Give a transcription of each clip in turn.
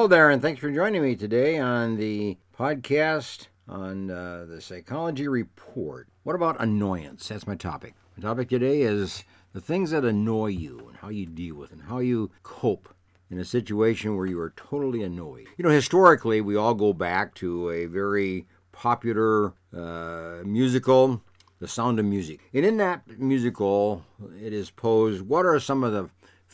Hello there, and thanks for joining me today on the podcast on uh, the Psychology Report. What about annoyance? That's my topic. My topic today is the things that annoy you and how you deal with and how you cope in a situation where you are totally annoyed. You know, historically, we all go back to a very popular uh, musical, The Sound of Music. And in that musical, it is posed what are some of the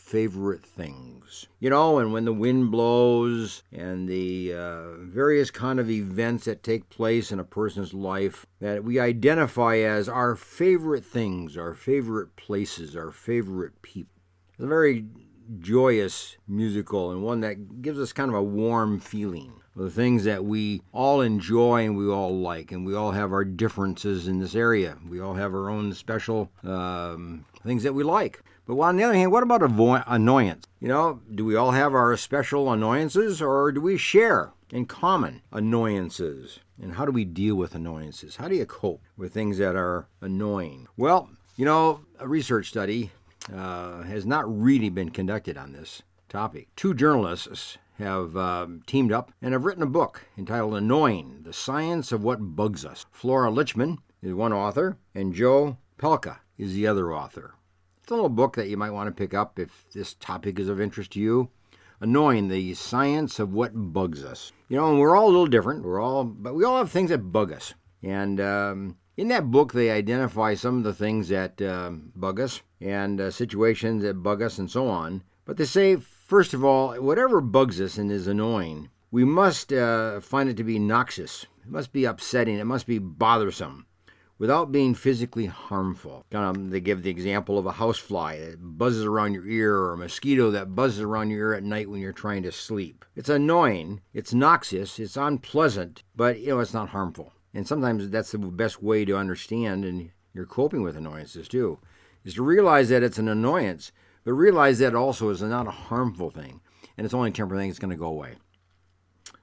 favorite things. You know, and when the wind blows and the uh, various kind of events that take place in a person's life that we identify as our favorite things, our favorite places, our favorite people. It's a very joyous musical and one that gives us kind of a warm feeling. The things that we all enjoy and we all like, and we all have our differences in this area. We all have our own special um, things that we like. But on the other hand, what about avo- annoyance? You know, do we all have our special annoyances or do we share in common annoyances? And how do we deal with annoyances? How do you cope with things that are annoying? Well, you know, a research study uh, has not really been conducted on this topic. Two journalists have um, teamed up and have written a book entitled Annoying The Science of What Bugs Us. Flora Lichtman is one author, and Joe Palca is the other author. It's a little book that you might want to pick up if this topic is of interest to you. Annoying the science of what bugs us. You know, and we're all a little different. We're all, but we all have things that bug us. And um, in that book, they identify some of the things that um, bug us and uh, situations that bug us and so on. But they say, first of all, whatever bugs us and is annoying, we must uh, find it to be noxious. It must be upsetting. It must be bothersome without being physically harmful. Um, they give the example of a housefly that buzzes around your ear or a mosquito that buzzes around your ear at night when you're trying to sleep. It's annoying, it's noxious, it's unpleasant, but you know it's not harmful. And sometimes that's the best way to understand and you're coping with annoyances too, is to realize that it's an annoyance, but realize that also is not a harmful thing and it's only a temporary thing, it's going to go away.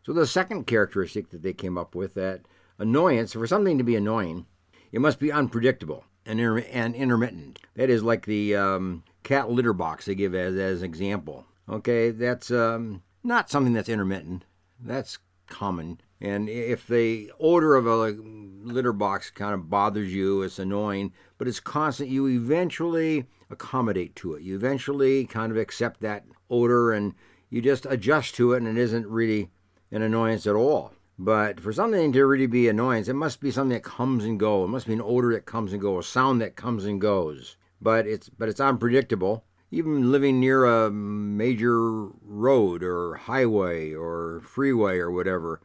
So the second characteristic that they came up with that annoyance, for something to be annoying, it must be unpredictable and, inter- and intermittent. That is like the um, cat litter box they give as, as an example. Okay, that's um, not something that's intermittent. That's common. And if the odor of a litter box kind of bothers you, it's annoying, but it's constant, you eventually accommodate to it. You eventually kind of accept that odor and you just adjust to it, and it isn't really an annoyance at all. But for something to really be annoyance, it must be something that comes and goes. It must be an odor that comes and goes, a sound that comes and goes. But it's but it's unpredictable. Even living near a major road or highway or freeway or whatever,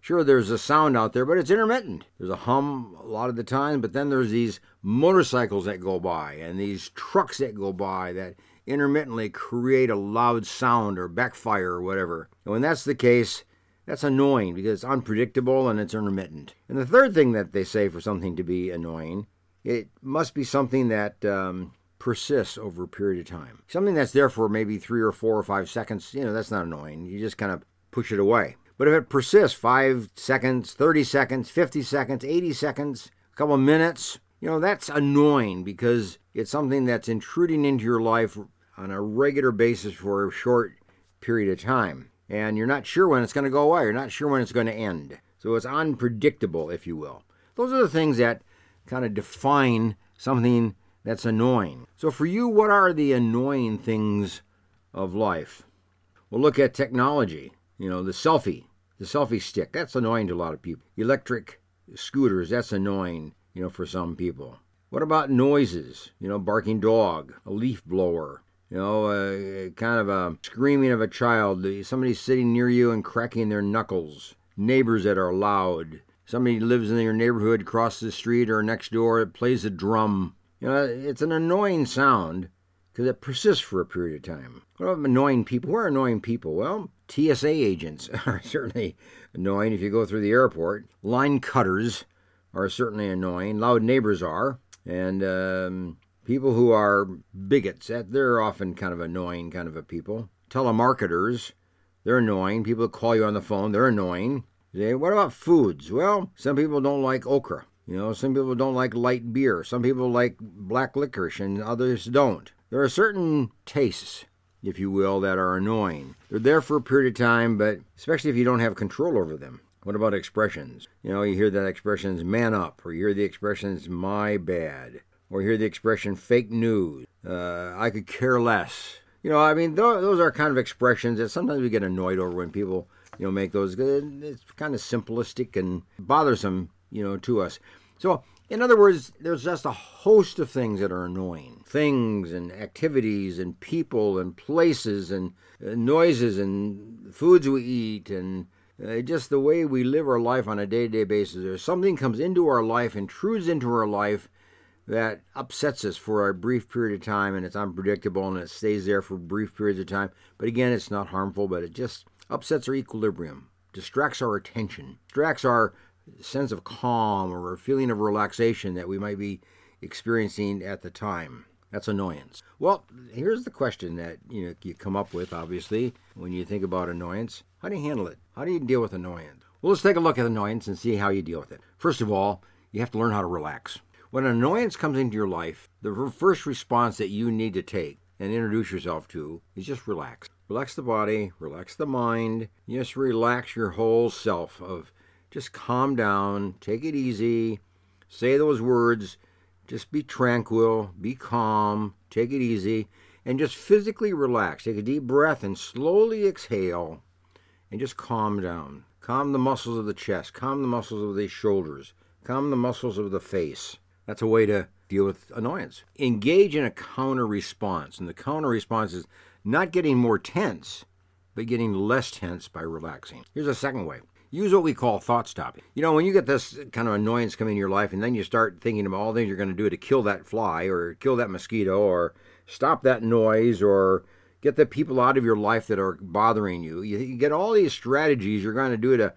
sure there's a sound out there, but it's intermittent. There's a hum a lot of the time, but then there's these motorcycles that go by and these trucks that go by that intermittently create a loud sound or backfire or whatever. And when that's the case, that's annoying because it's unpredictable and it's intermittent. And the third thing that they say for something to be annoying, it must be something that um, persists over a period of time. Something that's there for maybe three or four or five seconds, you know, that's not annoying. You just kind of push it away. But if it persists five seconds, 30 seconds, 50 seconds, 80 seconds, a couple of minutes, you know, that's annoying because it's something that's intruding into your life on a regular basis for a short period of time and you're not sure when it's going to go away. You're not sure when it's going to end. So it's unpredictable, if you will. Those are the things that kind of define something that's annoying. So for you, what are the annoying things of life? We'll look at technology. You know, the selfie, the selfie stick. That's annoying to a lot of people. Electric scooters. That's annoying, you know, for some people. What about noises? You know, barking dog, a leaf blower, you know, uh, kind of a screaming of a child, somebody sitting near you and cracking their knuckles, neighbors that are loud, somebody lives in your neighborhood across the street or next door that plays a drum. You know, it's an annoying sound because it persists for a period of time. What about annoying people? Who are annoying people? Well, TSA agents are certainly annoying if you go through the airport. Line cutters are certainly annoying. Loud neighbors are. And um, people who are bigots, they're often kind of annoying kind of a people. Telemarketers, they're annoying. People that call you on the phone, they're annoying. What about foods? Well, some people don't like okra. You know, some people don't like light beer. Some people like black licorice and others don't. There are certain tastes if you will, that are annoying. They're there for a period of time, but especially if you don't have control over them. What about expressions? You know, you hear that expressions man up, or you hear the expressions my bad, or hear the expression fake news, uh, I could care less. You know, I mean, those are kind of expressions that sometimes we get annoyed over when people, you know, make those. It's kind of simplistic and bothersome, you know, to us. So in other words, there's just a host of things that are annoying things and activities and people and places and uh, noises and foods we eat and uh, just the way we live our life on a day to day basis. There's something comes into our life, intrudes into our life that upsets us for a brief period of time and it's unpredictable and it stays there for brief periods of time. But again, it's not harmful, but it just upsets our equilibrium, distracts our attention, distracts our sense of calm or a feeling of relaxation that we might be experiencing at the time. That's annoyance. Well, here's the question that you know you come up with obviously when you think about annoyance. How do you handle it? How do you deal with annoyance? Well, let's take a look at annoyance and see how you deal with it. First of all, you have to learn how to relax. When an annoyance comes into your life, the first response that you need to take and introduce yourself to is just relax. Relax the body, relax the mind, just relax your whole self of just calm down, take it easy, say those words, just be tranquil, be calm, take it easy, and just physically relax. Take a deep breath and slowly exhale and just calm down. Calm the muscles of the chest, calm the muscles of the shoulders, calm the muscles of the face. That's a way to deal with annoyance. Engage in a counter response, and the counter response is not getting more tense, but getting less tense by relaxing. Here's a second way use what we call thought stopping. You know, when you get this kind of annoyance coming in your life and then you start thinking about all the things you're going to do to kill that fly or kill that mosquito or stop that noise or get the people out of your life that are bothering you, you, you get all these strategies you're going to do to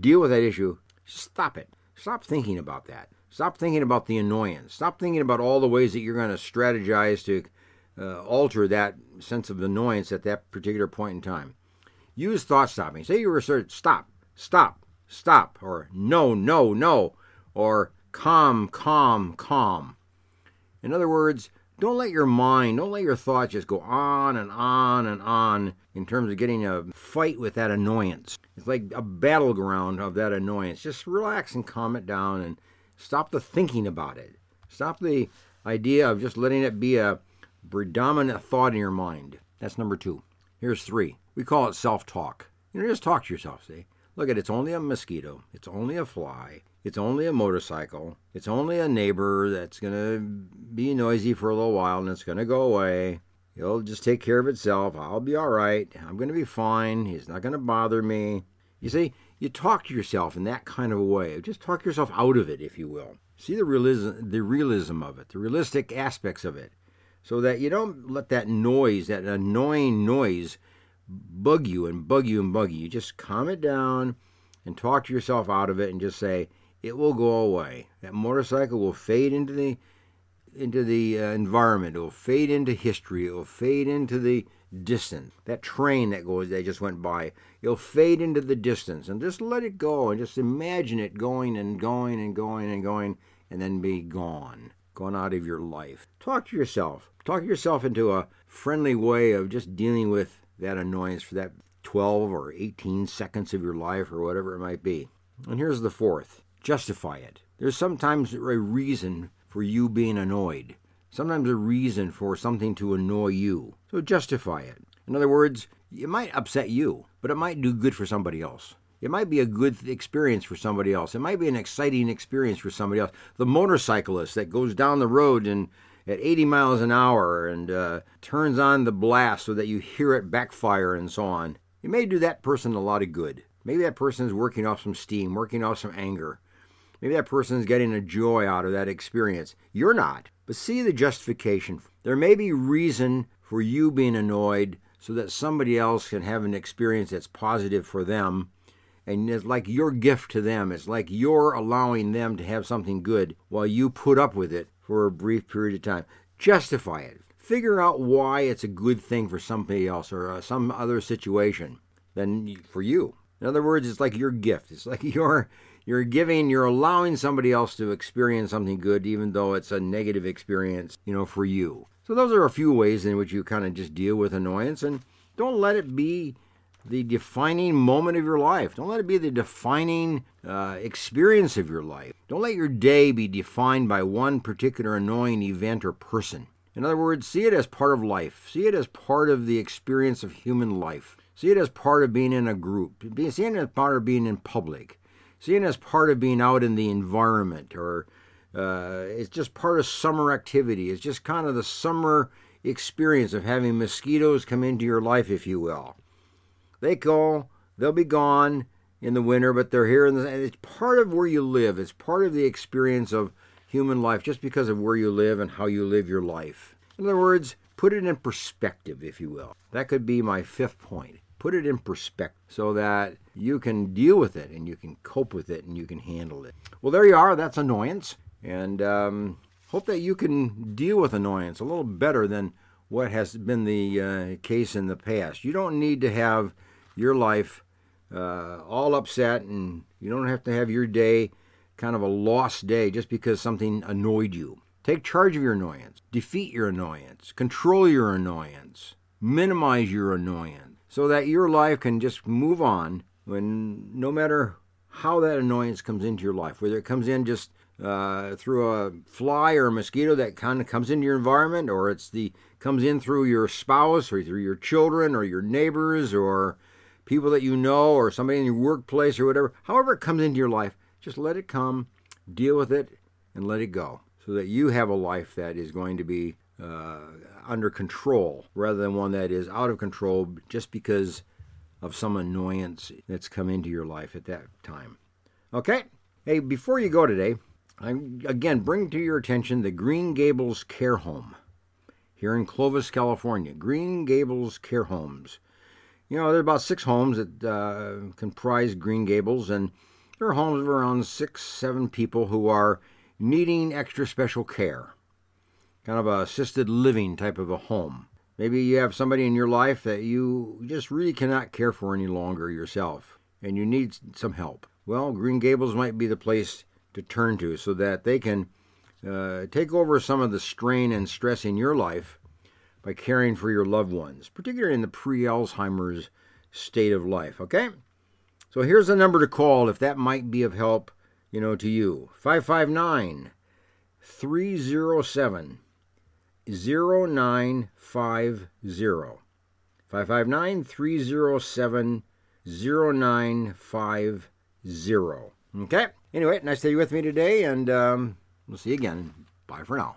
deal with that issue. Stop it. Stop thinking about that. Stop thinking about the annoyance. Stop thinking about all the ways that you're going to strategize to uh, alter that sense of annoyance at that particular point in time. Use thought stopping. Say you were sort stop stop, stop, or no, no, no, or calm, calm, calm. In other words, don't let your mind, don't let your thoughts just go on and on and on in terms of getting a fight with that annoyance. It's like a battleground of that annoyance. Just relax and calm it down and stop the thinking about it. Stop the idea of just letting it be a predominant thought in your mind. That's number two. Here's three. We call it self talk. You know, just talk to yourself, see? Look at it's only a mosquito. It's only a fly. It's only a motorcycle. It's only a neighbor that's going to be noisy for a little while and it's going to go away. It'll just take care of itself. I'll be all right. I'm going to be fine. He's not going to bother me. You see, you talk to yourself in that kind of a way. Just talk yourself out of it, if you will. See the realism, the realism of it, the realistic aspects of it, so that you don't let that noise, that annoying noise, bug you and bug you and bug you. You just calm it down and talk to yourself out of it and just say, it will go away. That motorcycle will fade into the into the uh, environment. It will fade into history. It will fade into the distance. That train that goes that just went by, it'll fade into the distance and just let it go and just imagine it going and going and going and going and then be gone, gone out of your life. Talk to yourself. Talk yourself into a friendly way of just dealing with that annoyance for that 12 or 18 seconds of your life or whatever it might be. And here's the fourth justify it. There's sometimes a reason for you being annoyed, sometimes a reason for something to annoy you. So justify it. In other words, it might upset you, but it might do good for somebody else. It might be a good experience for somebody else. It might be an exciting experience for somebody else. The motorcyclist that goes down the road and at 80 miles an hour and uh, turns on the blast so that you hear it backfire and so on, it may do that person a lot of good. Maybe that person is working off some steam, working off some anger. Maybe that person is getting a joy out of that experience. You're not. But see the justification. There may be reason for you being annoyed so that somebody else can have an experience that's positive for them. And it's like your gift to them. It's like you're allowing them to have something good while you put up with it for a brief period of time. Justify it. Figure out why it's a good thing for somebody else or uh, some other situation than for you. In other words, it's like your gift. It's like you're you're giving, you're allowing somebody else to experience something good, even though it's a negative experience, you know, for you. So those are a few ways in which you kind of just deal with annoyance, and don't let it be the defining moment of your life. Don't let it be the defining uh, experience of your life. Don't let your day be defined by one particular annoying event or person. In other words, see it as part of life. See it as part of the experience of human life. See it as part of being in a group. See it as part of being in public. See it as part of being out in the environment or uh, it's just part of summer activity. It's just kind of the summer experience of having mosquitoes come into your life, if you will. They go, they'll be gone in the winter, but they're here. The, it's part of where you live. It's part of the experience of human life just because of where you live and how you live your life. In other words, put it in perspective, if you will. That could be my fifth point. Put it in perspective so that you can deal with it and you can cope with it and you can handle it. Well, there you are. That's annoyance. And um, hope that you can deal with annoyance a little better than what has been the uh, case in the past. You don't need to have your life uh, all upset and you don't have to have your day kind of a lost day just because something annoyed you. Take charge of your annoyance, defeat your annoyance, control your annoyance, minimize your annoyance so that your life can just move on when no matter how that annoyance comes into your life, whether it comes in just uh, through a fly or a mosquito that kind of comes into your environment, or it's the comes in through your spouse or through your children or your neighbors or people that you know or somebody in your workplace or whatever. However, it comes into your life, just let it come, deal with it, and let it go so that you have a life that is going to be uh, under control rather than one that is out of control just because of some annoyance that's come into your life at that time. Okay? Hey, before you go today, I again bring to your attention the Green Gables Care Home here in Clovis, California. Green Gables Care Homes. You know, there are about six homes that uh, comprise Green Gables, and there are homes of around six, seven people who are needing extra special care. Kind of a assisted living type of a home. Maybe you have somebody in your life that you just really cannot care for any longer yourself, and you need some help. Well, Green Gables might be the place to turn to so that they can uh, take over some of the strain and stress in your life by caring for your loved ones, particularly in the pre Alzheimer's state of life. Okay? So here's the number to call if that might be of help, you know, to you. 559 307 0950. 559 307 0950. Okay? Anyway, nice to have you with me today, and um, we'll see you again. Bye for now.